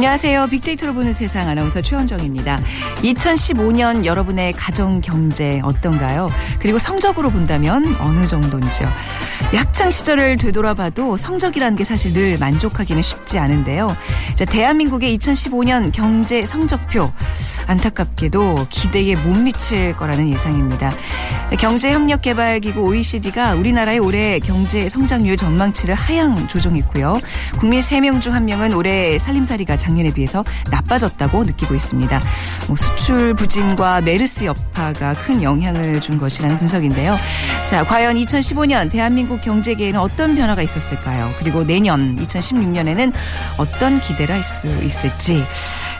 안녕하세요. 빅데이터로 보는 세상 아나운서 최원정입니다. 2015년 여러분의 가정 경제 어떤가요? 그리고 성적으로 본다면 어느 정도인지요? 학창 시절을 되돌아봐도 성적이라는 게 사실 늘 만족하기는 쉽지 않은데요. 자, 대한민국의 2015년 경제 성적표 안타깝게도 기대에 못 미칠 거라는 예상입니다. 경제협력개발기구 OECD가 우리나라의 올해 경제 성장률 전망치를 하향 조정했고요. 국민 3명 중 1명은 올해 살림살이가 작년에 비해서 나빠졌다고 느끼고 있습니다. 뭐 수출 부진과 메르스 여파가 큰 영향을 준 것이라는 분석인데요. 자, 과연 2015년 대한민국 경제계에는 어떤 변화가 있었을까요? 그리고 내년 2016년에는 어떤 기대를 할 수 있을지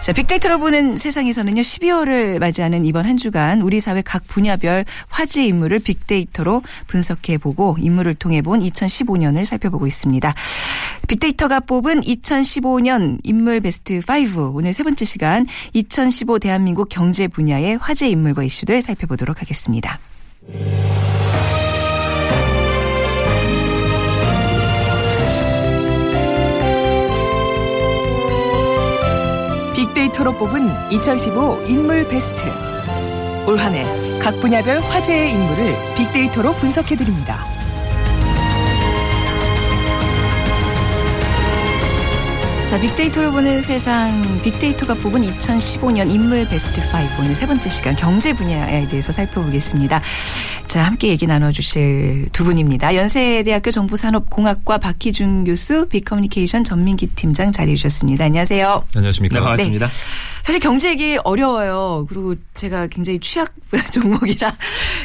자, 빅데이터로 보는 세상에서는요, 12월을 맞이하는 이번 한 주간 우리 사회 각 분야별 화제 인물을 빅데이터로 분석해 보고 인물을 통해 본 2015년을 살펴보고 있습니다. 빅데이터가 뽑은 2015년 인물 베스트 5 오늘 세 번째 시간 2015 대한민국 경제 분야의 화제 인물과 이슈들 살펴보도록 하겠습니다. 빅데이터로 뽑은 2015 인물 베스트. 올 한 해 각 분야별 화제의 인물을 빅데이터로 분석해드립니다. 자, 빅데이터를 보는 세상 빅데이터가 뽑은 2015년 인물 베스트 5 오늘 세 번째 시간 경제 분야에 대해서 살펴보겠습니다. 자, 함께 얘기 나눠주실 두 분입니다. 연세대학교 정보산업공학과 박희준 교수, 빅커뮤니케이션 전민기 팀장 자리해 주셨습니다. 안녕하세요. 안녕하십니까. 네, 반갑습니다. 네. 사실 경제 얘기 어려워요. 그리고 제가 굉장히 취약 종목이라.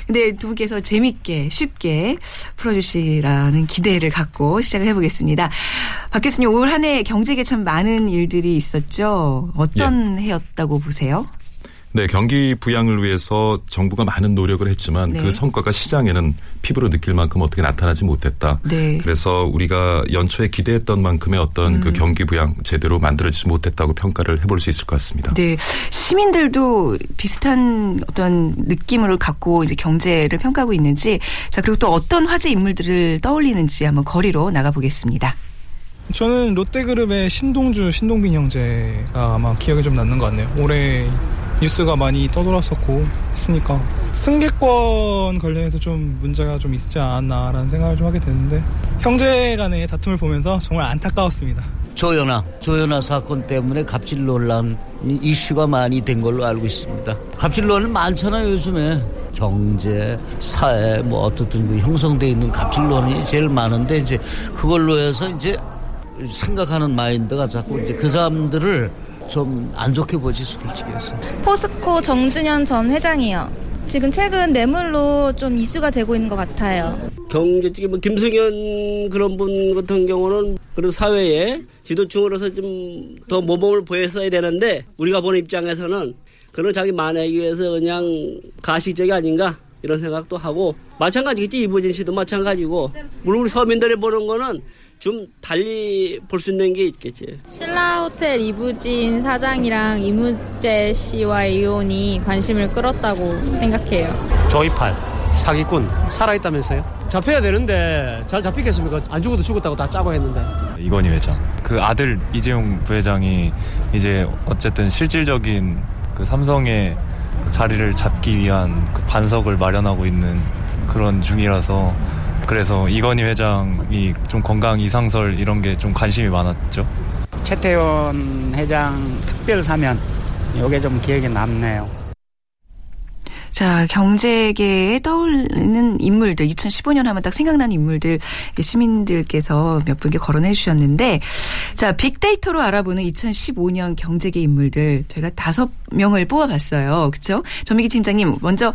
근데 두 분께서 재밌게 쉽게 풀어주시라는 기대를 갖고 시작을 해보겠습니다. 박 교수님 올 한 해 경제계 참 많은 일들이 있었죠. 어떤 예. 해였다고 보세요? 네, 경기 부양을 위해서 정부가 많은 노력을 했지만 네. 그 성과가 시장에는 피부로 느낄 만큼 어떻게 나타나지 못했다. 네. 그래서 우리가 연초에 기대했던 만큼의 어떤 그 음. 그 경기 부양 제대로 만들어지지 못했다고 평가를 해볼 수 있을 것 같습니다. 네, 시민들도 비슷한 어떤 느낌을 갖고 이제 경제를 평가하고 있는지, 자 그리고 또 어떤 화제 인물들을 떠올리는지 한번 거리로 나가보겠습니다. 저는 롯데그룹의 신동주, 신동빈 형제가 아마 기억에 좀 남는 것 같네요. 올해 뉴스가 많이 떠돌았었고 했으니까 승계권 관련해서 좀 문제가 좀 있지 않았나라는 생각을 좀 하게 되는데 형제 간의 다툼을 보면서 정말 안타까웠습니다. 조연아, 조연아 사건 때문에 갑질 논란 이슈가 많이 된 걸로 알고 있습니다. 갑질 논란 많잖아요 요즘에. 경제, 사회 뭐 어떻든 그 형성돼 있는 갑질론이 제일 많은데 이제 그걸로 해서 이제 생각하는 마인드가 자꾸 이제 그 사람들을 좀 안 좋게 보지 솔직히 해서. 포스코 정준현 전 회장이요. 지금 최근 뇌물로 좀 이슈가 되고 있는 것 같아요. 경제적인 뭐 김승현 그런 분 같은 경우는 그런 사회에 지도층으로서 좀 더 모범을 보였어야 되는데 우리가 보는 입장에서는 그런 자기 만회하기 위해서 그냥 가식적이 아닌가 이런 생각도 하고 마찬가지겠지 이부진 씨도 마찬가지고 물론 우리 서민들이 보는 거는 좀 달리 볼 수 있는 게 있겠지. 신라호텔 이부진 사장이랑 이무재 씨와의 이혼이 관심을 끌었다고 생각해요. 조이팔, 사기꾼, 살아있다면서요? 잡혀야 되는데 잘 잡히겠습니까? 안 죽어도 죽었다고 다 짜고 했는데. 이건희 회장. 그 아들 이재용 부회장이 이제 어쨌든 실질적인 그 삼성의 자리를 잡기 위한 그 반석을 마련하고 있는 그런 중이라서 그래서 이건희 회장이 좀 건강 이상설 이런 게 좀 관심이 많았죠. 최태원 회장 특별 사면 이게 좀 기억에 남네요. 자, 경제계에 떠오르는 인물들, 2015년 하면 딱 생각나는 인물들 시민들께서 몇 분께 거론해 주셨는데, 자, 빅데이터로 알아보는 2015년 경제계 인물들 저희가 다섯 명을 뽑아봤어요. 그렇죠? 전미기 팀장님, 먼저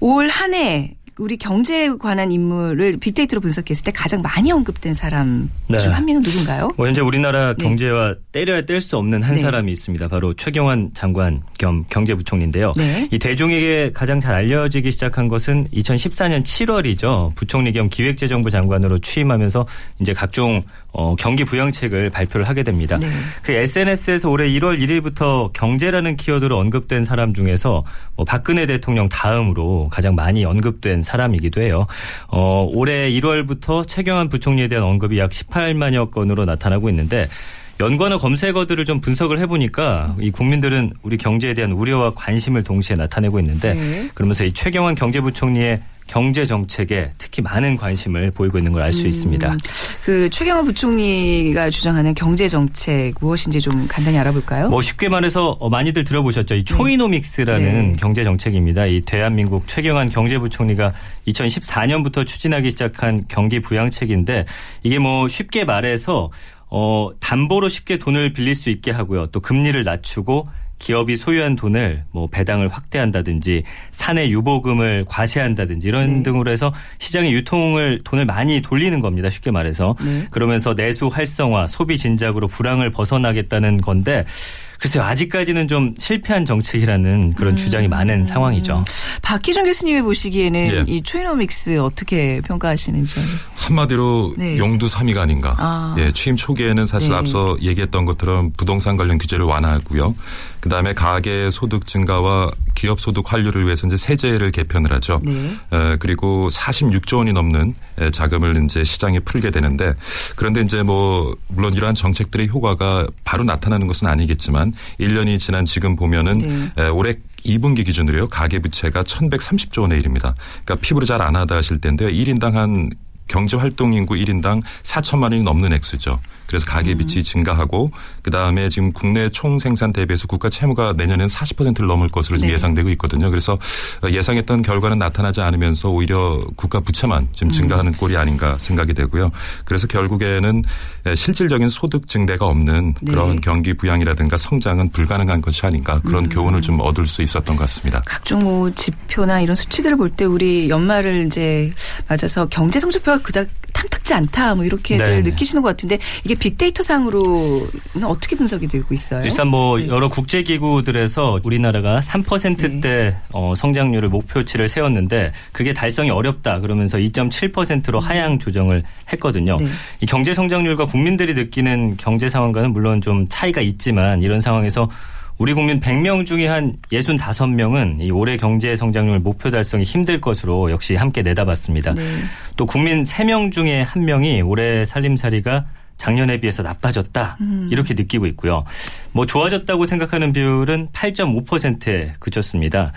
올 한 해 우리 경제에 관한 인물을 빅데이터로 분석했을 때 가장 많이 언급된 사람 네. 중한 명은 누군가요? 뭐 현재 우리나라 네. 경제와 때려야 뗄 수 없는 한 네. 사람이 있습니다. 바로 최경환 장관 겸 경제부총리인데요. 네. 이 대중에게 가장 잘 알려지기 시작한 것은 2014년 7월이죠. 부총리 겸 기획재정부 장관으로 취임하면서 이제 각종 어, 경기 부양책을 발표를 하게 됩니다. 네. 그 SNS에서 올해 1월 1일부터 경제라는 키워드로 언급된 사람 중에서 뭐 박근혜 대통령 다음으로 가장 많이 언급된 사람이기도 해요. 어, 올해 1월부터 최경환 부총리에 대한 언급이 약 18만여 건으로 나타나고 있는데 연관어 검색어들을 좀 분석을 해보니까 이 국민들은 우리 경제에 대한 우려와 관심을 동시에 나타내고 있는데 네. 그러면서 이 최경환 경제부총리의 경제 정책에 특히 많은 관심을 보이고 있는 걸 알수 음, 있습니다. 그 최경환 부총리가 주장하는 경제 정책 무엇인지 좀 간단히 알아볼까요? 뭐 쉽게 말해서 어, 많이들 들어보셨죠. 이 네. 초이노믹스라는 네. 경제 정책입니다. 이 대한민국 최경환 경제부총리가 2014년부터 추진하기 시작한 경기 부양책인데 이게 뭐 쉽게 말해서 어, 담보로 쉽게 돈을 빌릴 수 있게 하고요. 또 금리를 낮추고 기업이 소유한 돈을 뭐 배당을 확대한다든지 사내 유보금을 과세한다든지 이런 네. 등으로 해서 시장의 유통을 돈을 많이 돌리는 겁니다. 쉽게 말해서. 네. 그러면서 내수 활성화, 소비 진작으로 불황을 벗어나겠다는 건데 글쎄요, 아직까지는 좀 실패한 정책이라는 그런 음. 주장이 많은 상황이죠. 박희정 교수님이 보시기에는 예. 이 트레이너믹스 어떻게 평가하시는지. 한마디로 네. 용두삼이가 아닌가. 아. 예, 취임 초기에는 사실 네. 앞서 얘기했던 것처럼 부동산 관련 규제를 완화하고요. 그다음에 가계 소득 증가와 기업 소득 환류를 위해서 이제 세제를 개편을 하죠. 네. 에, 그리고 46조 원이 넘는 자금을 이제 시장에 풀게 되는데 그런데 이제 뭐 물론 이러한 정책들의 효과가 바로 나타나는 것은 아니겠지만 1년이 지난 지금 보면은 네. 에, 올해 2분기 기준으로요 가계 부채가 1,130조 원에 이릅니다. 그러니까 피부를 잘 안 하다 하실 텐데요. 1인당 한 경제 활동 인구 1인당 4천만 원이 넘는 액수죠. 그래서 가계 빚이 음. 증가하고 그다음에 지금 국내 총 생산 대비해서 국가 채무가 내년엔 40%를 넘을 것으로 네. 예상되고 있거든요. 그래서 예상했던 결과는 나타나지 않으면서 오히려 국가 부채만 지금 음. 증가하는 꼴이 아닌가 생각이 되고요. 그래서 결국에는 실질적인 소득 증대가 없는 네. 그런 경기 부양이라든가 성장은 불가능한 것이 아닌가 그런 음. 교훈을 좀 얻을 수 있었던 것 같습니다. 각종 뭐 지표나 이런 수치들을 볼 때 우리 연말을 이제 맞아서 경제 성적표 가 그닥 탐탁지 않다 뭐 이렇게들 네. 느끼시는 것 같은데 이게 빅데이터 상으로는 어떻게 분석이 되고 있어요? 일단 뭐 네. 여러 국제 기구들에서 우리나라가 3%대 네. 어, 성장률을 목표치를 세웠는데 그게 달성이 어렵다 그러면서 2.7%로 음. 하향 조정을 했거든요. 네. 이 경제 성장률과 국민들이 느끼는 경제 상황과는 물론 좀 차이가 있지만 이런 상황에서 우리 국민 100명 중에 한 65명은 이 올해 경제 성장률 목표 달성이 힘들 것으로 역시 함께 내다봤습니다. 네. 또 국민 3명 중에 1명이 올해 살림살이가 작년에 비해서 나빠졌다 음. 이렇게 느끼고 있고요. 뭐 좋아졌다고 생각하는 비율은 8.5%에 그쳤습니다.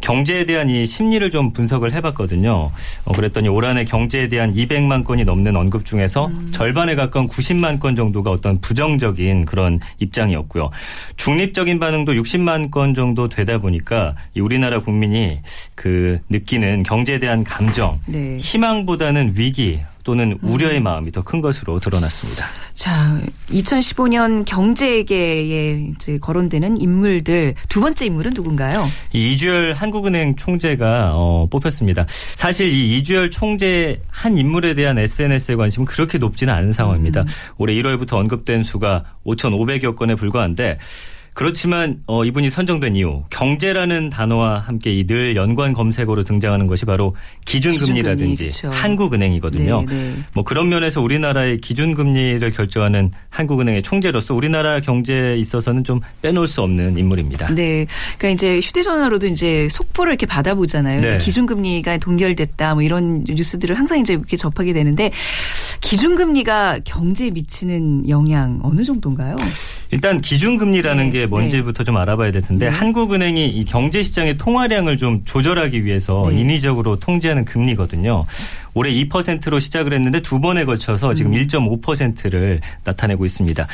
경제에 대한 이 심리를 좀 분석을 해봤거든요. 어, 그랬더니 올 한해 경제에 대한 200만 건이 넘는 언급 중에서 음. 절반에 가까운 90만 건 정도가 어떤 부정적인 그런 입장이었고요. 중립적인 반응도 60만 건 정도 되다 보니까 이 우리나라 국민이 그 느끼는 경제에 대한 감정, 네. 희망보다는 위기 또는 음. 우려의 음. 마음이 더 큰 것으로 드러났습니다. 자, 2015년 경제계에 거론되는 인물들 두 번째 인물은 누군가요? 이 이주열 한국은행 총재가 어, 뽑혔습니다. 사실 이 이주열 총재 한 인물에 대한 SNS의 관심은 그렇게 높지는 않은 상황입니다. 음. 올해 1월부터 언급된 수가 5,500여 건에 불과한데 그렇지만 어, 이분이 선정된 이유 경제라는 단어와 함께 이 늘 연관 검색어로 등장하는 것이 바로 기준금리라든지 기준금리, 한국은행이거든요. 네, 네. 뭐 그런 면에서 우리나라의 기준금리를 결정하는 한국은행의 총재로서 우리나라 경제에 있어서는 좀 빼놓을 수 없는 인물입니다. 네, 그러니까 이제 휴대전화로도 이제 속보를 이렇게 받아보잖아요. 네. 기준금리가 동결됐다 뭐 이런 뉴스들을 항상 이제 이렇게 접하게 되는데 기준금리가 경제에 미치는 영향 어느 정도인가요? 일단 기준금리라는 네. 게 뭔지부터 네. 좀 알아봐야 될 텐데 네. 한국은행이 이 경제 시장의 통화량을 좀 조절하기 위해서 네. 인위적으로 통제하는 금리거든요. 올해 2%로 시작을 했는데 두 번에 걸쳐서 지금 음. 1.5%를 나타내고 있습니다.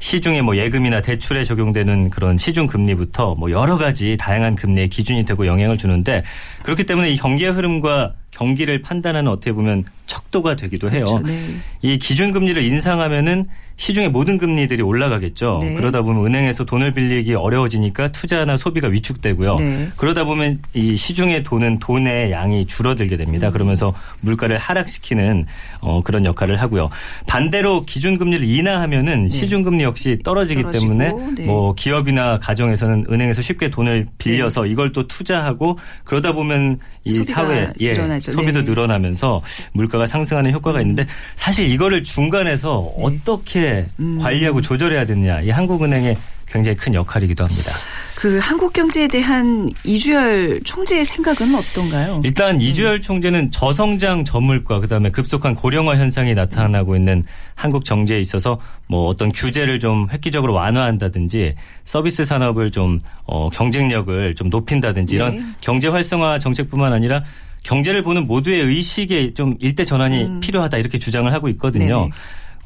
시중에 뭐 예금이나 대출에 적용되는 그런 시중 금리부터 뭐 여러 가지 다양한 금리의 기준이 되고 영향을 주는데 그렇기 때문에 이 경기 흐름과 경기를 판단하는 어떻게 보면 척도가 되기도 해요. 그렇죠. 네. 이 기준 금리를 인상하면은 시중의 모든 금리들이 올라가겠죠. 네. 그러다 보면 은행에서 돈을 빌리기 어려워지니까 투자나 소비가 위축되고요. 네. 그러다 보면 이 시중에 돈은 돈의 양이 줄어들게 됩니다. 음. 그러면서 물가를 하락시키는 어, 그런 역할을 하고요. 반대로 기준금리를 인하하면은 네. 시중금리 역시 떨어지기 떨어지고, 때문에 네. 뭐 기업이나 가정에서는 은행에서 쉽게 돈을 빌려서 네. 이걸 또 투자하고 그러다 보면 이 사회 예, 소비도 네. 늘어나면서 물가가 상승하는 효과가 음. 있는데 사실 이거를 중간에서 어떻게 음. 관리하고 조절해야 되느냐 이 한국은행의 굉장히 큰 역할이기도 합니다. 그 한국 경제에 대한 이주열 총재의 생각은 어떤가요? 일단 네. 이주열 총재는 저성장 저물과 그다음에 급속한 고령화 현상이 나타나고 있는 한국 정제에 있어서 뭐 어떤 규제를 좀 획기적으로 완화한다든지 서비스 산업을 좀 어, 경쟁력을 좀 높인다든지 이런 네. 경제 활성화 정책뿐만 아니라 경제를 보는 모두의 의식에 좀 일대 전환이 음. 필요하다 이렇게 주장을 하고 있거든요. 네네.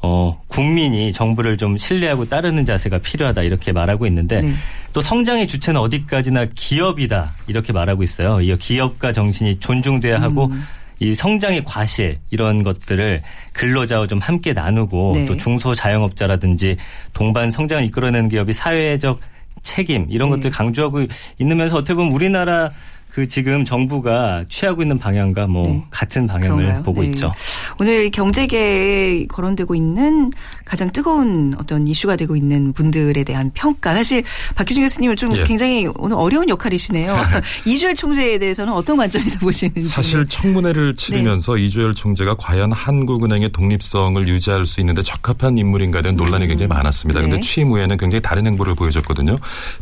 어, 국민이 정부를 좀 신뢰하고 따르는 자세가 필요하다 이렇게 말하고 있는데 네. 또 성장의 주체는 어디까지나 기업이다 이렇게 말하고 있어요. 이 기업가 정신이 존중돼야 하고 음. 이 성장의 과실 이런 것들을 근로자와 좀 함께 나누고 네. 또 중소 자영업자라든지 동반 성장을 이끌어내는 기업이 사회적 책임 이런 네. 것들 강조하고 있으면서 어떻게 보면 우리나라 그 지금 정부가 취하고 있는 방향과 뭐 네. 같은 방향을 그런가요? 보고 네. 있죠. 오늘 경제계에 거론되고 있는 가장 뜨거운 어떤 이슈가 되고 있는 분들에 대한 평가. 사실 박기준 교수님은 좀 예. 굉장히 오늘 어려운 역할이시네요. 이주열 총재에 대해서는 어떤 관점에서 보시는지. 사실 청문회를 치르면서 네. 이주열 총재가 과연 한국은행의 독립성을 유지할 수 있는데 적합한 인물인가에 대한 논란이 음. 굉장히 많았습니다. 그런데 네. 취임 후에는 굉장히 다른 행보를 보여줬거든요.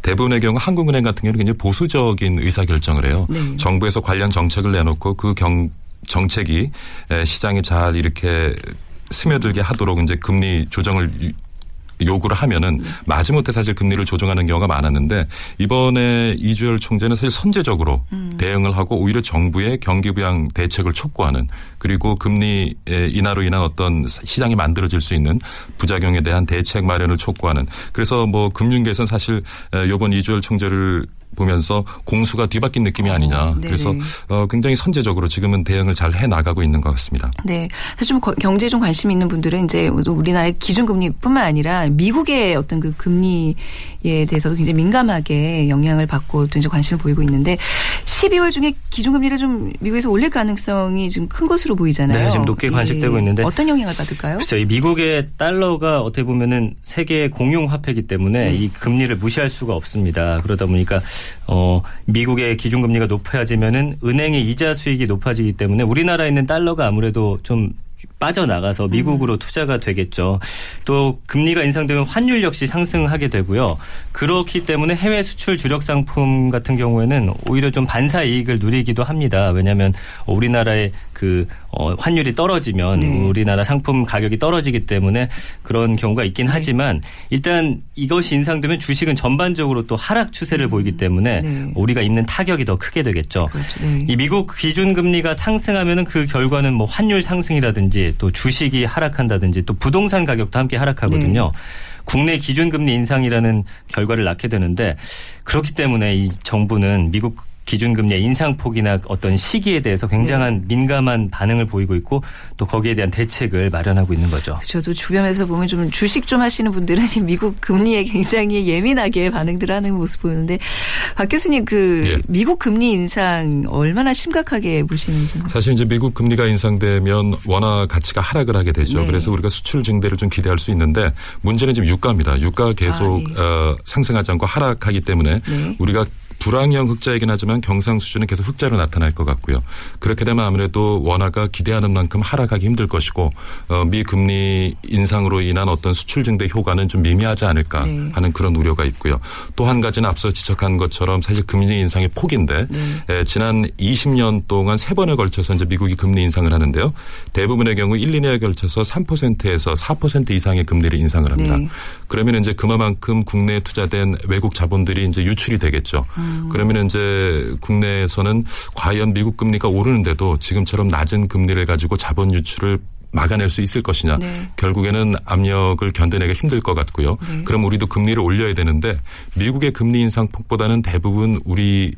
대부분의 경우 한국은행 같은 경우는 굉장히 보수적인 의사결정을 해요. 네. 정부에서 관련 정책을 내놓고 그 경, 정책이 시장에 잘 이렇게 스며들게 하도록 이제 금리 조정을 요구를 하면은 마지못해 사실 금리를 조정하는 경우가 많았는데 이번에 이주열 총재는 사실 선제적으로 음. 대응을 하고 오히려 정부의 경기 부양 대책을 촉구하는 그리고 금리 인하로 인한 어떤 시장이 만들어질 수 있는 부작용에 대한 대책 마련을 촉구하는 그래서 뭐 금융계에서는 사실 요번 이주열 총재를 보면서 공수가 뒤바뀐 느낌이 어, 아니냐. 어, 그래서 어, 굉장히 선제적으로 지금은 대응을 잘 해 나가고 있는 것 같습니다. 네. 사실 좀 경제 좀 관심 있는 분들은 이제 우리나라의 기준금리뿐만 아니라 미국의 어떤 그 금리에 대해서도 굉장히 민감하게 영향을 받고 또 이제 관심을 보이고 있는데 12월 중에 기준금리를 좀 미국에서 올릴 가능성이 지금 큰 것으로 보이잖아요. 네, 지금 높게 관측되고 예. 있는데 어떤 영향을 받을까요? 이 미국의 달러가 어떻게 보면은 세계 공용 화폐이기 때문에 네. 이 금리를 무시할 수가 없습니다. 그러다 보니까 어, 미국의 기준금리가 높아지면은 은행의 이자 수익이 높아지기 때문에 우리나라에 있는 달러가 아무래도 좀 빠져나가서 미국으로 음. 투자가 되겠죠. 또 금리가 인상되면 환율 역시 상승하게 되고요. 그렇기 때문에 해외 수출 주력 상품 같은 경우에는 오히려 좀 반사 이익을 누리기도 합니다. 왜냐하면 우리나라의 그 어, 환율이 떨어지면 네. 우리나라 상품 가격이 떨어지기 때문에 그런 경우가 있긴 네. 하지만 일단 이것이 인상되면 주식은 전반적으로 또 하락 추세를 음. 보이기 때문에 네. 우리가 입는 타격이 더 크게 되겠죠. 그렇죠. 네. 이 미국 기준 금리가 상승하면은 그 결과는 뭐 환율 상승이라든지 또 주식이 하락한다든지 또 부동산 가격도 함께 하락하거든요. 네. 국내 기준금리 인상이라는 결과를 낳게 되는데 그렇기 때문에 이 정부는 미국 기준금리의 인상폭이나 어떤 시기에 대해서 굉장한 네. 민감한 반응을 보이고 있고 또 거기에 대한 대책을 마련하고 있는 거죠. 저도 주변에서 보면 좀 주식 좀 하시는 분들은 미국 금리에 굉장히 예민하게 반응들 하는 모습 보이는데 박 교수님 그 예. 미국 금리 인상 얼마나 심각하게 보시는지. 사실 이제 미국 금리가 인상되면 원화 가치가 하락을 하게 되죠. 네. 그래서 우리가 수출 증대를 좀 기대할 수 있는데 문제는 지금 유가입니다. 유가가 계속 아, 네. 어, 상승하지 않고 하락하기 때문에 네. 우리가 불황형 흑자이긴 하지만 경상 수준은 계속 흑자로 나타날 것 같고요. 그렇게 되면 아무래도 원화가 기대하는 만큼 하락하기 힘들 것이고 어, 미 금리 인상으로 인한 어떤 수출 증대 효과는 좀 미미하지 않을까 네. 하는 그런 우려가 있고요. 또 한 가지는 앞서 지적한 것처럼 사실 금리 인상의 폭인데 네. 에, 지난 20년 동안 세 번에 걸쳐서 이제 미국이 금리 인상을 하는데요. 대부분의 경우 1, 2년에 걸쳐서 3%에서 4% 이상의 금리를 인상을 합니다. 네. 그러면 이제 그만큼 국내에 투자된 외국 자본들이 이제 유출이 되겠죠. 음. 그러면 이제 국내에서는 과연 미국 금리가 오르는데도 지금처럼 낮은 금리를 가지고 자본 유출을 막아낼 수 있을 것이냐. 네. 결국에는 압력을 견뎌내기 힘들 것 같고요. 네. 그럼 우리도 금리를 올려야 되는데 미국의 금리 인상폭보다는 대부분 우리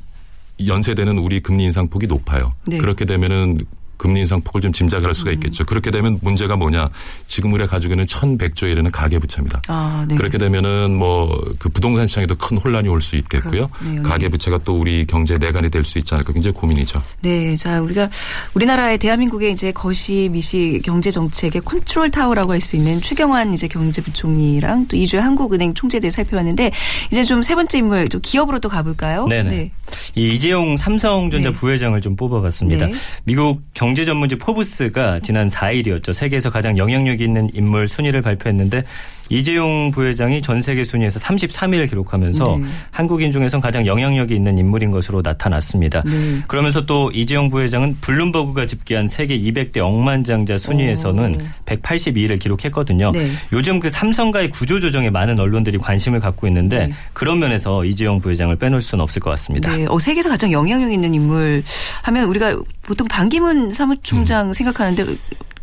연세대는 우리 금리 인상폭이 높아요. 네. 그렇게 되면은 금리 인상 폭을 좀 짐작을 할 수가 음. 있겠죠. 음. 그렇게 되면 문제가 뭐냐. 지금 우리가 가지고 있는 1,100조에 이르는 가계부채입니다. 아, 네. 그렇게 되면은 뭐 그 부동산 시장에도 큰 혼란이 올 수 있겠고요. 가계부채가 또 우리 경제 뇌관이 될 수 있지 않을까 굉장히 고민이죠. 네. 자, 우리가 우리나라의 대한민국의 이제 거시 미시 경제 정책의 컨트롤 타워라고 할 수 있는 최경환 이제 경제부총리랑 또 이주열 한국은행 총재에 대해 살펴봤는데 이제 좀 세 번째 인물 좀 기업으로 또 가볼까요? 네네. 네. 이 이재용 삼성전자 네. 부회장을 좀 뽑아봤습니다. 네. 미국 경제 전문지 포브스가 지난 4일이었죠. 세계에서 가장 영향력 있는 인물 순위를 발표했는데 이재용 부회장이 전 세계 순위에서 33위를 기록하면서 네. 한국인 중에선 가장 영향력이 있는 인물인 것으로 나타났습니다. 네. 그러면서 또 이재용 부회장은 블룸버그가 집계한 세계 200대 억만장자 순위에서는 오. 182위를 기록했거든요. 네. 요즘 그 삼성과의 구조 조정에 많은 언론들이 관심을 갖고 있는데 네. 그런 면에서 이재용 부회장을 빼놓을 수는 없을 것 같습니다. 네. 어, 세계에서 가장 영향력 있는 인물 하면 우리가 보통 반기문 사무총장 음. 생각하는데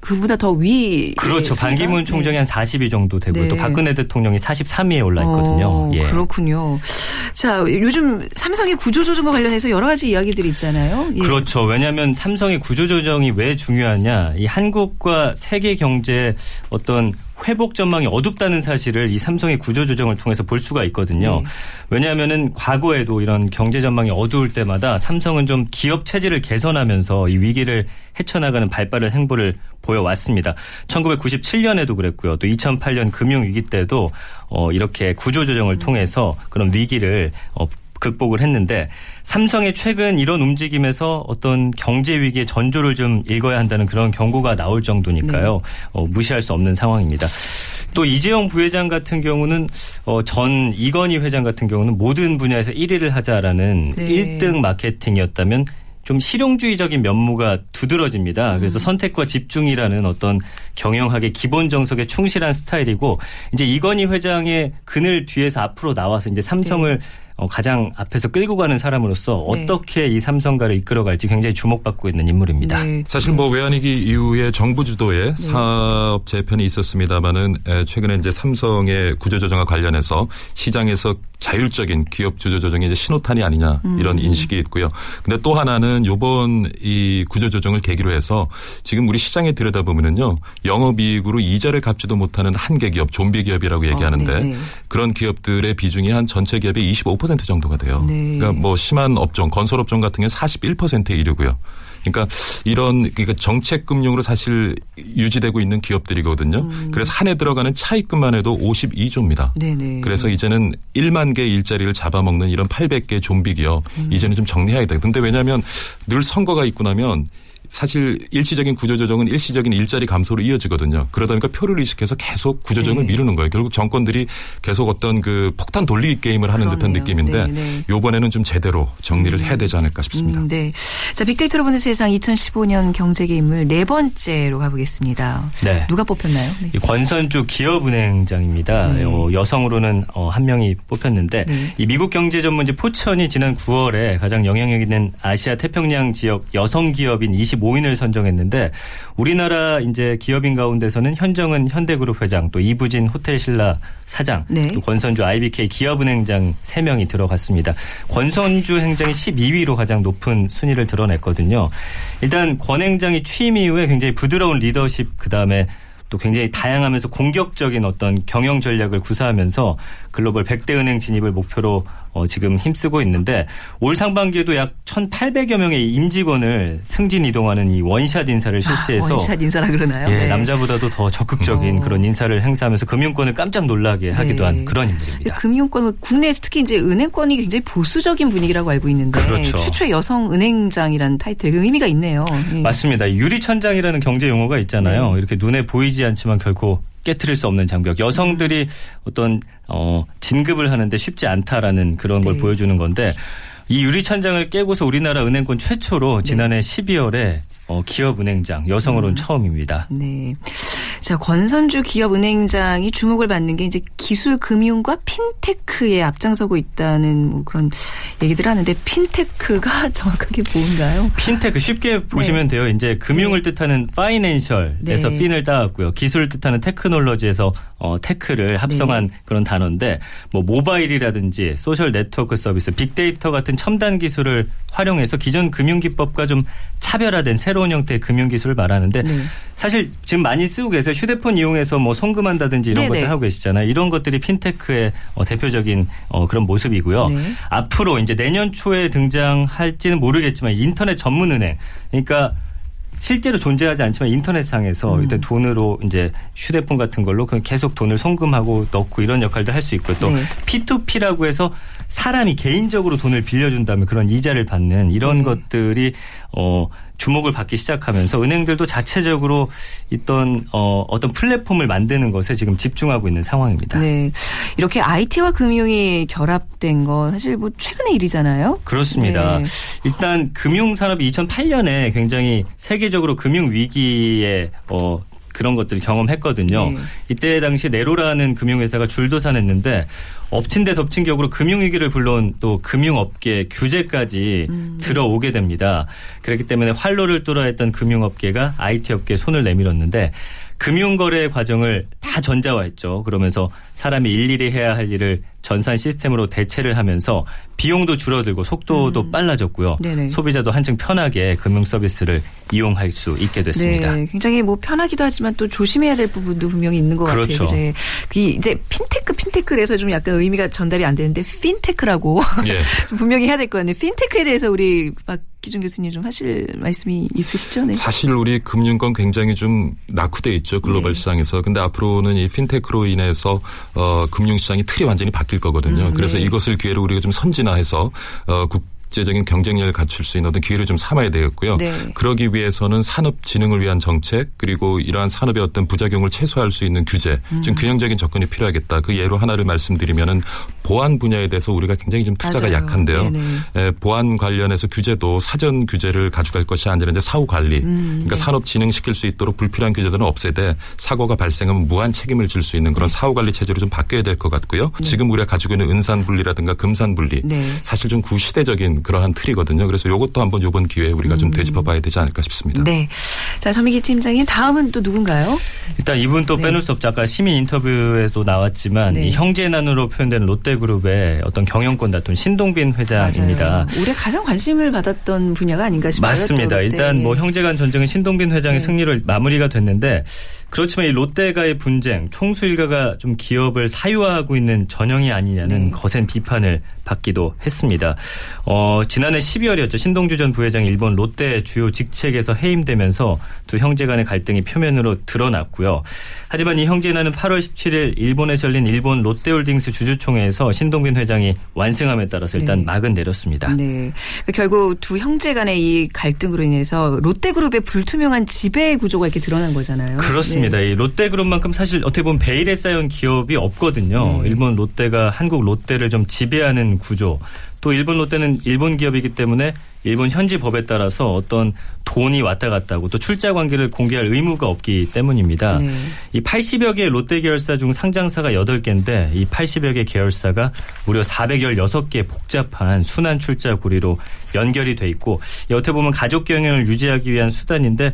그보다 더 위. 그렇죠. 반기문 총장이 네. 한 40위 정도 되고요. 네. 또 박근혜 대통령이 43위에 올라 있거든요. 어, 예. 그렇군요. 자, 요즘 삼성의 구조조정과 관련해서 여러 가지 이야기들이 있잖아요. 예. 그렇죠. 왜냐하면 삼성의 구조조정이 왜 중요하냐. 이 한국과 세계 경제 어떤 회복 전망이 어둡다는 사실을 이 삼성의 구조 조정을 통해서 볼 수가 있거든요. 네. 왜냐하면은 과거에도 이런 경제 전망이 어두울 때마다 삼성은 좀 기업 체질을 개선하면서 이 위기를 헤쳐나가는 발빠른 행보를 보여왔습니다. 1997년에도 그랬고요. 또 2008년 금융 위기 때도 어 이렇게 구조 조정을 통해서 그런 위기를 어 극복을 했는데 삼성의 최근 이런 움직임에서 어떤 경제 위기의 전조를 좀 읽어야 한다는 그런 경고가 나올 정도니까요. 네. 어, 무시할 수 없는 상황입니다. 또 이재용 부회장 같은 경우는 어, 전 이건희 회장 같은 경우는 모든 분야에서 1위를 하자라는 네. 1등 마케팅이었다면 좀 실용주의적인 면모가 두드러집니다. 그래서 음. 선택과 집중이라는 어떤 경영학의 기본 정석에 충실한 스타일이고 이제 이건희 회장의 그늘 뒤에서 앞으로 나와서 이제 삼성을 네. 어, 가장 앞에서 끌고 가는 사람으로서 네. 어떻게 이 삼성가를 이끌어갈지 굉장히 주목받고 있는 인물입니다. 네. 사실 뭐 외환위기 이후에 정부 주도의 네. 사업 재편이 있었습니다마는 최근에 이제 삼성의 구조조정과 관련해서 시장에서 자율적인 기업 주주 조정의 이제 신호탄이 아니냐 이런 음. 인식이 있고요. 근데 또 하나는 요번 이 구조 조정을 계기로 해서 지금 우리 시장에 들여다보면은요. 영업이익으로 이자를 갚지도 못하는 한계 기업, 좀비 기업이라고 얘기하는데 어, 그런 기업들의 비중이 한 전체 기업의 25% 정도가 돼요. 네. 그러니까 뭐 심한 업종, 건설 업종 같은 경우는 41%에 이르고요. 그러니까 이런 그러니까 정책 금융으로 사실 유지되고 있는 기업들이거든요. 음. 그래서 한 해 들어가는 차입금만 해도 52조입니다. 네네. 그래서 이제는 1만 개 일자리를 잡아먹는 이런 800개 좀비 기업 음. 이제는 좀 정리해야 돼. 근데 왜냐하면 늘 선거가 있고 나면 사실 일시적인 구조조정은 일시적인 일자리 감소로 이어지거든요. 그러다 보니까 표를 의식해서 계속 구조조정을 네. 미루는 거예요. 결국 정권들이 계속 어떤 그 폭탄 돌리기 게임을 하는 그러네요. 듯한 느낌인데 네, 네. 요번에는 좀 제대로 정리를 음. 해야 되지 않을까 싶습니다. 음, 네. 자, 빅데이터로 보는 세상 2015년 경제계 인물 네 번째로 가보겠습니다. 네. 누가 뽑혔나요? 네. 권선주 기업은행장입니다. 네. 어, 여성으로는 어, 한 명이 뽑혔는데 네. 이 미국 경제 전문지 포천이 지난 9월에 가장 영향력 있는 아시아 태평양 지역 여성 기업인 25 5인을 선정했는데 우리나라 이제 기업인 가운데서는 현정은 현대그룹 회장 또 이부진 호텔신라 사장 네. 또 권선주 IBK 기업은행장 3명이 들어갔습니다. 권선주 행장이 12위로 가장 높은 순위를 드러냈거든요. 일단 권 행장이 취임 이후에 굉장히 부드러운 리더십 그다음에 또 굉장히 다양하면서 공격적인 어떤 경영 전략을 구사하면서 글로벌 100대 은행 진입을 목표로 어, 지금 힘쓰고 있는데 올 상반기에도 약 1,800여 명의 임직원을 승진 이동하는 이 원샷 인사를 아, 실시해서 아, 원샷 인사라 그러나요? 예, 네. 남자보다도 더 적극적인 어. 그런 인사를 행사하면서 금융권을 깜짝 놀라게 하기도 네. 한 그런 인물입니다. 금융권은 국내에서 특히 이제 은행권이 굉장히 보수적인 분위기라고 알고 있는데 그렇죠. 최초의 여성 은행장이라는 타이틀 그 의미가 있네요. 예. 맞습니다. 유리천장이라는 경제 용어가 있잖아요. 네. 이렇게 눈에 보이지 않지만 결코 깨트릴 수 없는 장벽. 여성들이 어떤 어 진급을 하는데 쉽지 않다라는 그런 걸 네. 보여주는 건데 이 유리천장을 깨고서 우리나라 은행권 최초로 지난해 네. 12월에 어, 기업은행장 여성으로는 음. 처음입니다. 네. 자, 권선주 기업은행장이 주목을 받는 게 이제 기술 금융과 핀테크에 앞장서고 있다는 뭐 그런 얘기들 하는데 핀테크가 정확하게 뭔가요? 핀테크 쉽게 네. 보시면 돼요. 이제 금융을 네. 뜻하는 financial에서 네. fin을 따왔고요. 기술을 뜻하는 테크놀로지에서 어, tech를 합성한 네. 그런 단어인데 뭐 모바일이라든지 소셜 네트워크 서비스, 빅데이터 같은 첨단 기술을 활용해서 기존 금융 기법과 좀 차별화된 새로운 형태의 금융 기술을 말하는데 네. 사실 지금 많이 쓰고 계세요. 휴대폰 이용해서 뭐 송금한다든지 이런 네네. 것들 하고 계시잖아요. 이런 것들이 핀테크의 어, 대표적인 어, 그런 모습이고요. 네. 앞으로 이제 내년 초에 등장할지는 모르겠지만 인터넷 전문 은행 그러니까 실제로 존재하지 않지만 인터넷상에서 음. 일단 돈으로 이제 휴대폰 같은 걸로 계속 돈을 송금하고 넣고 이런 역할도 할 수 있고 또 네. P2P라고 해서 사람이 개인적으로 돈을 빌려준다면 그런 이자를 받는 이런 네. 것들이 어 주목을 받기 시작하면서 은행들도 자체적으로 있던 어, 어떤 플랫폼을 만드는 것에 지금 집중하고 있는 상황입니다. 네. 이렇게 IT와 금융이 결합된 건 사실 뭐 최근의 일이잖아요. 그렇습니다. 네. 일단 금융 산업이 2008년에 굉장히 세계적으로 금융 위기에 어 그런 것들을 경험했거든요. 네. 이때 당시 네로라는 금융회사가 줄도산했는데 엎친 데 덮친 격으로 금융위기를 불러온 또 금융업계 규제까지 음. 들어오게 됩니다. 그렇기 때문에 활로를 뚫어야 했던 금융업계가 IT업계에 손을 내밀었는데 금융거래 과정을 다 전자화했죠. 그러면서 사람이 일일이 해야 할 일을 전산 시스템으로 대체를 하면서 비용도 줄어들고 속도도 음. 빨라졌고요. 네네. 소비자도 한층 편하게 금융 서비스를 이용할 수 있게 됐습니다. 네, 굉장히 뭐 편하기도 하지만 또 조심해야 될 부분도 분명히 있는 것 그렇죠. 같아요. 이제 그 이제 핀테크 핀테크에서 좀 약간 의미가 전달이 안 되는데 핀테크라고 예. 좀 분명히 해야 될 것 같네요. 핀테크에 대해서 우리 막 기준 교수님 좀 하실 말씀이 있으시죠? 네. 사실 우리 금융권 굉장히 좀 낙후돼 있죠 글로벌 네. 시장에서. 근데 앞으로는 이 핀테크로 인해서 어, 금융시장이 틀이 완전히 바뀔 거거든요. 음, 그래서 네. 이것을 기회로 우리가 좀 선진화해서 어, 국 국제적인 경쟁력을 갖출 수 있는 어떤 기회를 좀 삼아야 되겠고요. 네. 그러기 위해서는 산업 진흥을 위한 정책 그리고 이러한 산업의 어떤 부작용을 최소화할 수 있는 규제, 음. 좀 균형적인 접근이 필요하겠다. 그 예로 하나를 말씀드리면은 보안 분야에 대해서 우리가 굉장히 좀 투자가 맞아요. 약한데요. 에, 보안 관련해서 규제도 사전 규제를 가져갈 것이 아니라 이제 사후 관리, 음, 그러니까 네. 산업 진흥시킬 수 있도록 불필요한 규제들은 없애되 사고가 발생하면 무한 책임을 질 수 있는 그런 네. 사후 관리 체제로 좀 바뀌어야 될 것 같고요. 네. 지금 우리가 가지고 있는 은산 분리라든가 금산 분리, 네. 사실 좀 구시대적인 그러한 틀이거든요. 그래서 이것도 한번 이번 기회에 우리가 좀 음. 되짚어 봐야 되지 않을까 싶습니다. 네. 자, 전민기 팀장님 다음은 또 누군가요? 일단 이분 또 네. 빼놓을 수 없죠. 아까 시민 인터뷰에도 나왔지만 네. 형제 난으로 표현되는 롯데그룹의 어떤 경영권 다툰 신동빈 회장입니다. 맞아요. 올해 가장 관심을 받았던 분야가 아닌가 싶어요. 맞습니다. 일단 뭐 형제 간 전쟁은 신동빈 회장의 네. 승리를 마무리가 됐는데 그렇지만 이 롯데가의 분쟁, 총수 일가가 좀 기업을 사유화하고 있는 전형이 아니냐는 네. 거센 비판을 받기도 했습니다. 어, 지난해 12월이었죠. 신동주 전 부회장이 일본 롯데 주요 직책에서 해임되면서 두 형제 간의 갈등이 표면으로 드러났고요. 하지만 이 형제나는 8월 17일 일본에서 열린 일본 롯데홀딩스 주주총회에서 신동빈 회장이 완승함에 따라서 일단 네. 막은 내렸습니다. 네. 그러니까 결국 두 형제 간의 이 갈등으로 인해서 롯데그룹의 불투명한 지배 구조가 이렇게 드러난 거잖아요. 그렇습니다. 맞습니다. 이 롯데그룹만큼 사실 어떻게 보면 베일에 쌓여온 기업이 없거든요. 네. 일본 롯데가 한국 롯데를 좀 지배하는 구조. 또 일본 롯데는 일본 기업이기 때문에 일본 현지 법에 따라서 어떤 돈이 왔다 갔다 하고 또 출자 관계를 공개할 의무가 없기 때문입니다. 네. 이 80여 개의 롯데 계열사 중 상장사가 8개인데 이 80여 개 계열사가 무려 416개 복잡한 순환 출자 고리로 연결이 돼 있고 여태 보면 가족 경영을 유지하기 위한 수단인데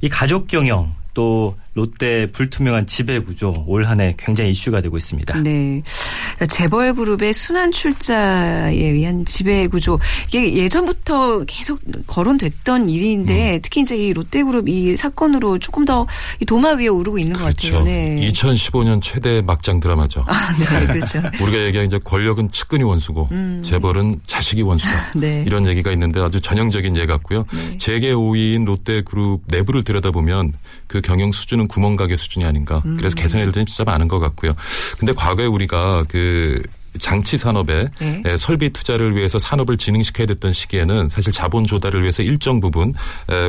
이 가족 경영 또 롯데 불투명한 지배 구조 올 한 해 굉장히 이슈가 되고 있습니다. 네. 재벌 그룹의 순환 출자에 의한 지배 구조 이게 예전부터 계속 거론됐던 일인데 음. 특히 이제 이 롯데 그룹 이 사건으로 조금 더 도마 위에 오르고 있는 그렇죠. 것 같아요. 네. 2015년 최대 막장 드라마죠. 아, 네, 그렇죠. 우리가 얘기한 이제 권력은 측근이 원수고 음. 재벌은 자식이 원수다. 네. 이런 얘기가 있는데 아주 전형적인 예 같고요. 네. 재계 5위인 롯데 그룹 내부를 들여다보면 그 경영 수준은 구멍가게 수준이 아닌가. 그래서 음. 개선해야 될 점이 진짜 많은 것 같고요. 근데 과거에 우리가 그 장치 산업에 네. 설비 투자를 위해서 산업을 진흥시켜야 됐던 시기에는 사실 자본 조달을 위해서 일정 부분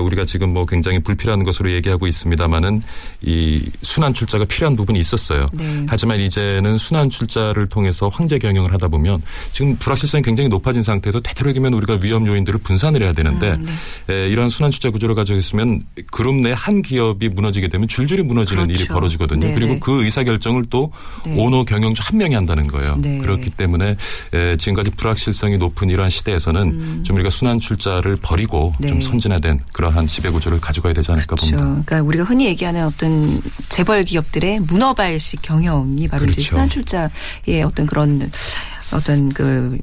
우리가 지금 뭐 굉장히 불필요한 것으로 얘기하고 있습니다만은 이 순환 출자가 필요한 부분이 있었어요. 네. 하지만 이제는 순환 출자를 통해서 황제 경영을 하다 보면 지금 불확실성이 굉장히 높아진 상태에서 되도록이면 우리가 위험 요인들을 분산을 해야 되는데 음, 네. 이러한 순환 출자 구조를 가지고 있으면 그룹 내 한 기업이 무너지게 되면 줄줄이 무너지는 그렇죠. 일이 벌어지거든요. 네네. 그리고 네. 그 의사 결정을 또 네. 오너 경영주 한 명이 한다는 거예요. 네. 그렇기 때문에 지금까지 불확실성이 높은 이러한 시대에서는 음. 좀 우리가 순환 출자를 버리고 네. 좀 선진화된 그러한 지배 구조를 가져가야 되지 않을까 그렇죠. 봅니다. 그러니까 우리가 흔히 얘기하는 어떤 재벌 기업들의 문어발식 경영이 바로 그렇죠. 이제 순환 출자의 어떤 그런 어떤 그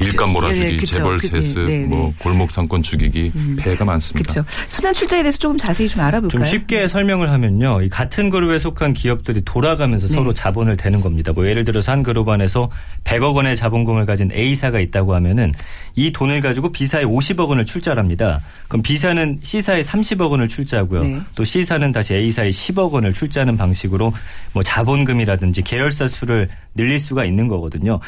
일감 몰아주기, 네, 재벌 세습, 네, 네. 뭐 골목 상권 죽이기 음. 폐해가 많습니다. 그렇죠. 순환 출자에 대해서 조금 자세히 좀 알아볼까요? 좀 쉽게 설명을 하면요, 이 같은 그룹에 속한 기업들이 돌아가면서 네. 서로 자본을 대는 겁니다. 뭐 예를 들어서 한 그룹 안에서 100억 원의 자본금을 가진 A사가 있다고 하면은 이 돈을 가지고 B사에 50억 원을 출자합니다. 그럼 B사는 C사에 30억 원을 출자하고요. 네. 또 C사는 다시 A사에 10억 원을 출자하는 방식으로 뭐 자본금이라든지 계열사 수를 늘릴 수가 있는 거거든요.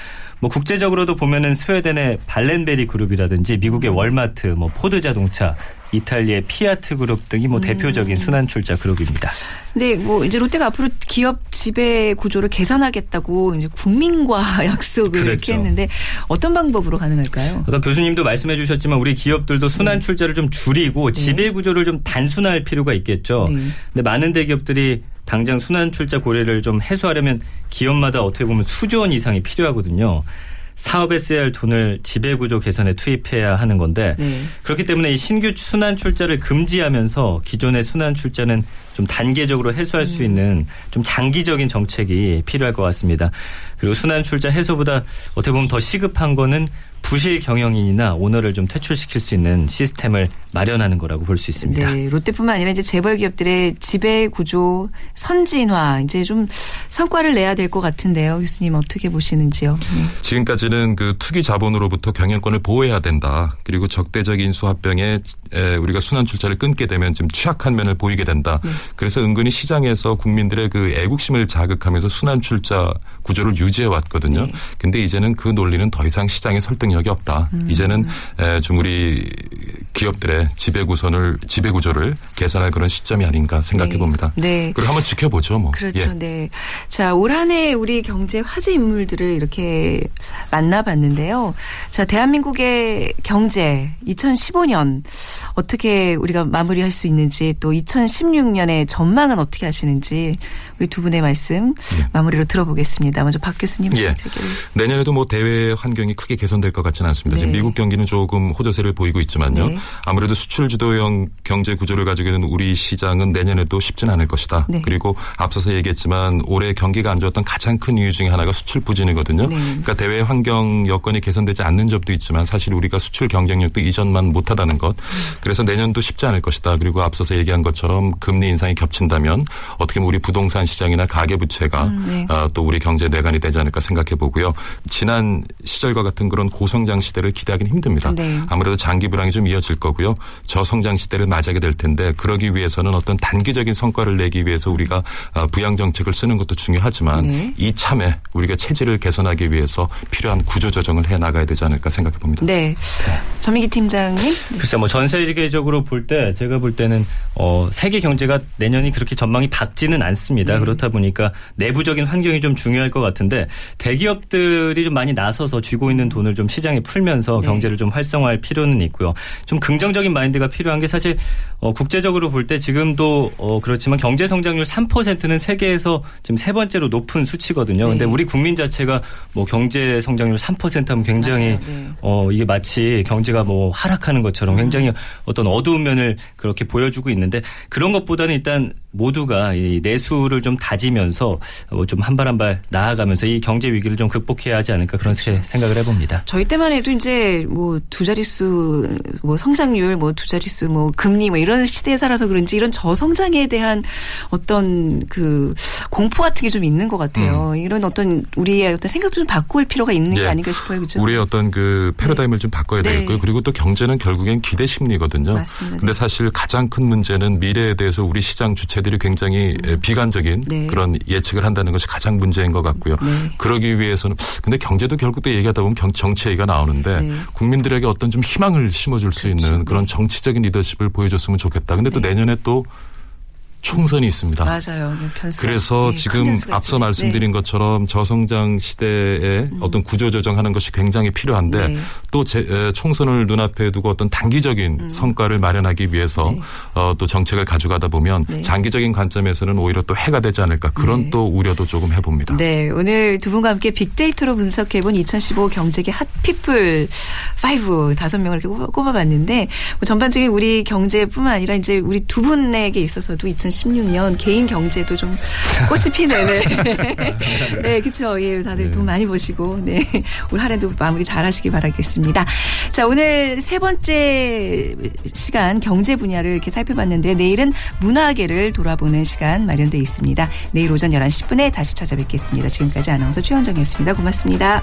뭐 국제적으로도 보면은 스웨덴의 발렌베리 그룹이라든지 미국의 음. 월마트, 뭐 포드 자동차 이탈리아의 피아트 그룹 등이 뭐 음. 대표적인 순환 출자 그룹입니다. 네, 뭐 이제 롯데가 앞으로 기업 지배 구조를 개선하겠다고 이제 국민과 약속을. 이렇게 했는데 어떤 방법으로 가능할까요? 아까 교수님도 말씀해 주셨지만 우리 기업들도 순환 네. 출자를 좀 줄이고 네. 지배 구조를 좀 단순화할 필요가 있겠죠. 네. 근데 많은 대기업들이 당장 순환 출자 고려를 좀 해소하려면 기업마다 어떻게 보면 수조 원 이상이 필요하거든요. 사업에 써야 할 돈을 지배구조 개선에 투입해야 하는 건데 네. 그렇기 때문에 이 신규 순환 출자를 금지하면서 기존의 순환 출자는 좀 단계적으로 해소할 수 음. 있는 좀 장기적인 정책이 필요할 것 같습니다. 그리고 순환 출자 해소보다 어떻게 보면 더 시급한 거는 부실 경영인이나 오너를 좀 퇴출시킬 수 있는 시스템을 마련하는 거라고 볼 수 있습니다. 네, 롯데뿐만 아니라 이제 재벌 기업들의 지배 구조 선진화 이제 좀 성과를 내야 될 것 같은데요. 교수님 어떻게 보시는지요? 네. 지금까지는 그 투기 자본으로부터 경영권을 보호해야 된다. 그리고 적대적 인 수합병에 우리가 순환 출자를 끊게 되면 좀 취약한 면을 보이게 된다. 네. 그래서 은근히 시장에서 국민들의 그 애국심을 자극하면서 순환 출자 구조를 유지해 왔거든요. 네. 근데 이제는 그 논리는 더 이상 시장에 설득력이 없다. 음. 이제는 좀 우리 기업들의 지배 구선을 지배 구조를 개선할 그런 시점이 아닌가 생각해 네. 봅니다. 네. 그리고 한번 지켜보죠, 뭐. 그렇죠. 예. 네. 자, 올 한 해 우리 경제 화제 인물들을 이렇게 만나봤는데요. 자, 대한민국의 경제 2015년 어떻게 우리가 마무리할 수 있는지 또 2016년의 전망은 어떻게 하시는지 우리 두 분의 말씀 예. 마무리로 들어보겠습니다. 먼저 박 교수님. 예. 내년에도 뭐 대외 환경이 크게 개선될 것 같지는 않습니다. 네. 지금 미국 경기는 조금 호조세를 보이고 있지만요. 네. 아무래도 수출 주도형 경제 구조를 가지고 있는 우리 시장은 내년에도 쉽진 않을 것이다. 네. 그리고 앞서서 얘기했지만 올해 경기가 안 좋았던 가장 큰 이유 중에 하나가 수출 부진이거든요. 네. 그러니까 대외 환경 여건이 개선되지 않는 점도 있지만 사실 우리가 수출 경쟁력도 이전만 못하다는 것. 그래서 내년도 쉽지 않을 것이다. 그리고 앞서서 얘기한 것처럼 금리 인상이 겹친다면 어떻게 보면 우리 부동산 시장이나 가계 부채가 음, 네. 어, 또 우리 경제 내관이 되지 않을까 생각해 보고요. 지난 시절과 같은 그런 고성장 시대를 기대하기는 힘듭니다. 네. 아무래도 장기 불황이 좀 이어질 거고요. 저성장 시대를 맞이하게 될 텐데 그러기 위해서는 어떤 단기적인 성과를 내기 위해서 우리가 어, 부양 정책을 쓰는 것도 중요하지만 네. 이참에 우리가 체질을 개선하기 위해서 필요한 구조 조정을 해 나가야 되지 않을까 생각해 봅니다. 네. 전민기 팀장님. 글쎄 뭐 전 세계적으로 볼 때 제가 볼 때는 어, 세계 경제가 내년이 그렇게 전망이 밝지는 않습니다. 네. 그렇다 보니까 내부적인 환경이 좀 중요할 것 같은데 대기업들이 좀 많이 나서서 쥐고 있는 돈을 좀 시장에 풀면서 네. 경제를 좀 활성화할 필요는 있고요. 좀 긍정적인 마인드가 필요한 게 사실 어, 국제적으로 볼 때 지금도 어, 그렇지만 경제 성장률 3%는 세계에서 지금 세 번째로 높은 수치거든요. 근데 네. 우리 국민 자체가 뭐 경제 성장률 3% 하면 굉장히 네. 어, 이게 마치 경제가 뭐 하락하는 것처럼 굉장히 어떤 어두운 면을 그렇게 보여주고 있는데 그런 것보다는 일단 모두가 이 내수를 좀 다지면서 어, 좀한 발 한 발 나아가면서 이 경제 위기를 좀 극복해야 하지 않을까 그런 그렇죠. 생각을 해봅니다. 저희 때만 해도 이제 뭐 두 자릿수 뭐 성장률 뭐 두 자릿수 뭐 금리 뭐 이런 시대에 살아서 그런지 이런 저성장에 대한 어떤 그 공포 같은 게 좀 있는 것 같아요. 음. 이런 어떤 우리의 어떤 생각도 좀 바꿀 필요가 있는 예. 게 아닌가 싶어요. 그죠? 우리의 어떤 그 패러다임을 네. 좀 바꿔야 네. 되겠고요. 그리고 또 경제는 결국엔 기대 심리거든요. 맞습니다. 근데 사실 가장 큰 문제는 미래에 대해서 우리 시장 주체들이 굉장히 음. 비관적인 네. 그런 예측을 한다는 것이 가장 문제인 것 같고요. 네. 그러기 위해서는 근데 경제도 결국 또 얘기하다 보면 경, 정치 얘기가 나오는데 네. 국민들에게 어떤 좀 희망을 심어줄 수 그렇죠. 있는 그런 네. 정치적인 리더십을 보여줬으면 좋겠다. 근데 또 네. 내년에 또 총선이 있습니다. 맞아요. 그래서 네, 지금 앞서 말씀드린 네. 것처럼 저성장 시대에 음. 어떤 구조 조정하는 것이 굉장히 필요한데 네. 또 제, 총선을 눈앞에 두고 어떤 단기적인 음. 성과를 마련하기 위해서 네. 어, 또 정책을 가져가다 보면 네. 장기적인 관점에서는 오히려 또 해가 되지 않을까 그런 네. 또 우려도 조금 해봅니다. 네, 오늘 두 분과 함께 빅데이터로 분석해본 2015 경제계 핫피플 5 다섯 명을 이렇게 꼽아봤는데 뭐 전반적인 우리 경제뿐만 아니라 이제 우리 두 분에게 있어서도 2015 2016년 개인 경제도 좀 꽃이 피네. 네, 네 그렇죠. 예, 다들 네. 돈 많이 버시고 네. 올 한해도 마무리 잘 하시기 바라겠습니다. 자, 오늘 세 번째 시간 경제 분야를 이렇게 살펴봤는데 내일은 문화계를 돌아보는 시간 마련돼 있습니다. 내일 오전 11시 10분에 다시 찾아뵙겠습니다. 지금까지 아나운서 최원정이었습니다. 고맙습니다.